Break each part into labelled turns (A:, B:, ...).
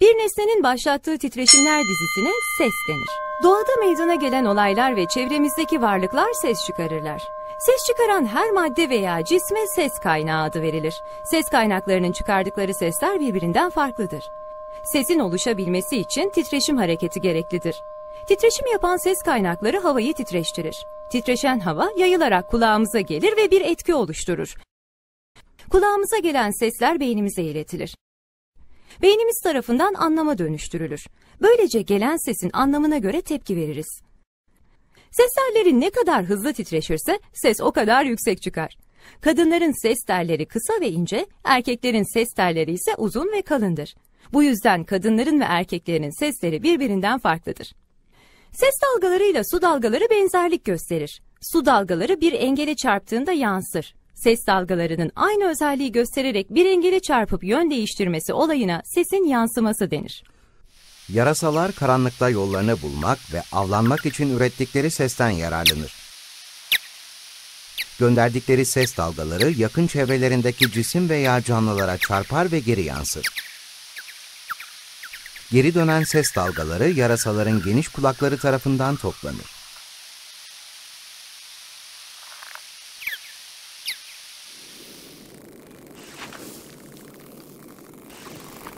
A: Bir nesnenin başlattığı titreşimler dizisine ses denir. Doğada meydana gelen olaylar ve çevremizdeki varlıklar ses çıkarırlar. Ses çıkaran her madde veya cisme ses kaynağı adı verilir. Ses kaynaklarının çıkardıkları sesler birbirinden farklıdır. Sesin oluşabilmesi için titreşim hareketi gereklidir. Titreşim yapan ses kaynakları havayı titreştirir. Titreşen hava yayılarak kulağımıza gelir ve bir etki oluşturur. Kulağımıza gelen sesler beynimize iletilir. Beynimiz tarafından anlama dönüştürülür. Böylece gelen sesin anlamına göre tepki veririz. Ses telleri ne kadar hızlı titreşirse ses o kadar yüksek çıkar. Kadınların ses telleri kısa ve ince, erkeklerin ses telleri ise uzun ve kalındır. Bu yüzden kadınların ve erkeklerin sesleri birbirinden farklıdır. Ses dalgalarıyla su dalgaları benzerlik gösterir. Su dalgaları bir engele çarptığında yansır. Ses dalgalarının aynı özelliği göstererek bir engele çarpıp yön değiştirmesi olayına sesin yansıması denir.
B: Yarasalar karanlıkta yollarını bulmak ve avlanmak için ürettikleri sesten yararlanır. Gönderdikleri ses dalgaları yakın çevrelerindeki cisim veya canlılara çarpar ve geri yansır. Geri dönen ses dalgaları yarasaların geniş kulakları tarafından toplanır.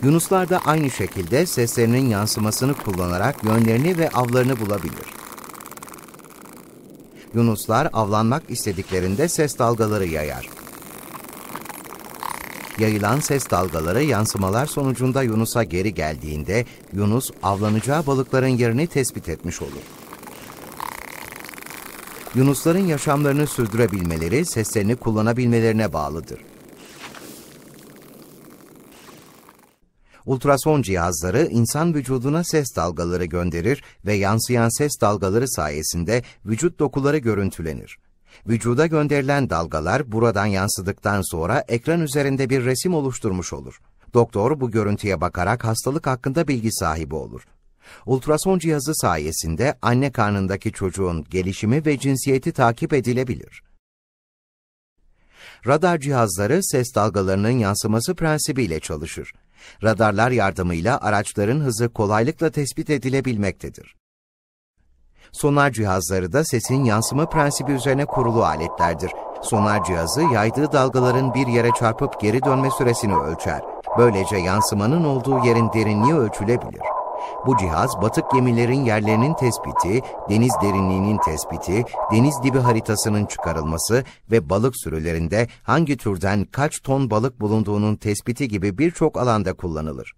B: Yunuslar da aynı şekilde seslerinin yansımasını kullanarak yönlerini ve avlarını bulabilir. Yunuslar avlanmak istediklerinde ses dalgaları yayar. Yayılan ses dalgaları yansımalar sonucunda Yunus'a geri geldiğinde Yunus avlanacağı balıkların yerini tespit etmiş olur. Yunusların yaşamlarını sürdürebilmeleri seslerini kullanabilmelerine bağlıdır. Ultrason cihazları insan vücuduna ses dalgaları gönderir ve yansıyan ses dalgaları sayesinde vücut dokuları görüntülenir. Vücuda gönderilen dalgalar buradan yansıdıktan sonra ekran üzerinde bir resim oluşturmuş olur. Doktor bu görüntüye bakarak hastalık hakkında bilgi sahibi olur. Ultrason cihazı sayesinde anne karnındaki çocuğun gelişimi ve cinsiyeti takip edilebilir. Radar cihazları ses dalgalarının yansıması prensibiyle çalışır. Radarlar yardımıyla araçların hızı kolaylıkla tespit edilebilmektedir. Sonar cihazları da sesin yansıma prensibi üzerine kurulu aletlerdir. Sonar cihazı yaydığı dalgaların bir yere çarpıp geri dönme süresini ölçer. Böylece yansımanın olduğu yerin derinliği ölçülebilir. Bu cihaz batık gemilerin yerlerinin tespiti, deniz derinliğinin tespiti, deniz dibi haritasının çıkarılması ve balık sürülerinde hangi türden kaç ton balık bulunduğunun tespiti gibi birçok alanda kullanılır.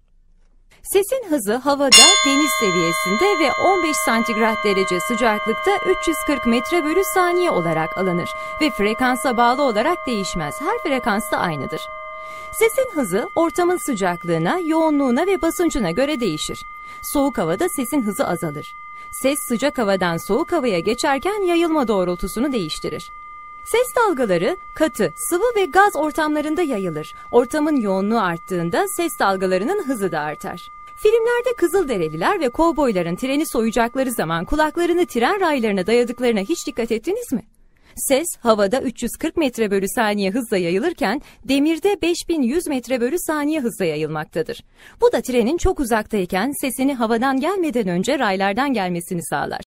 A: Sesin hızı havada deniz seviyesinde ve 15 santigrat derece sıcaklıkta 340 metre bölü saniye olarak alınır ve frekansa bağlı olarak değişmez. Her frekans da aynıdır. Sesin hızı ortamın sıcaklığına, yoğunluğuna ve basıncına göre değişir. Soğuk havada sesin hızı azalır. Ses sıcak havadan soğuk havaya geçerken yayılma doğrultusunu değiştirir. Ses dalgaları katı, sıvı ve gaz ortamlarında yayılır. Ortamın yoğunluğu arttığında ses dalgalarının hızı da artar. Filmlerde Kızılderililer ve kovboyların treni soyacakları zaman kulaklarını tren raylarına dayadıklarına hiç dikkat ettiniz mi? Ses havada 340 metre bölü saniye hızla yayılırken demirde 5100 metre bölü saniye hızla yayılmaktadır. Bu da trenin çok uzaktayken sesini havadan gelmeden önce raylardan gelmesini sağlar.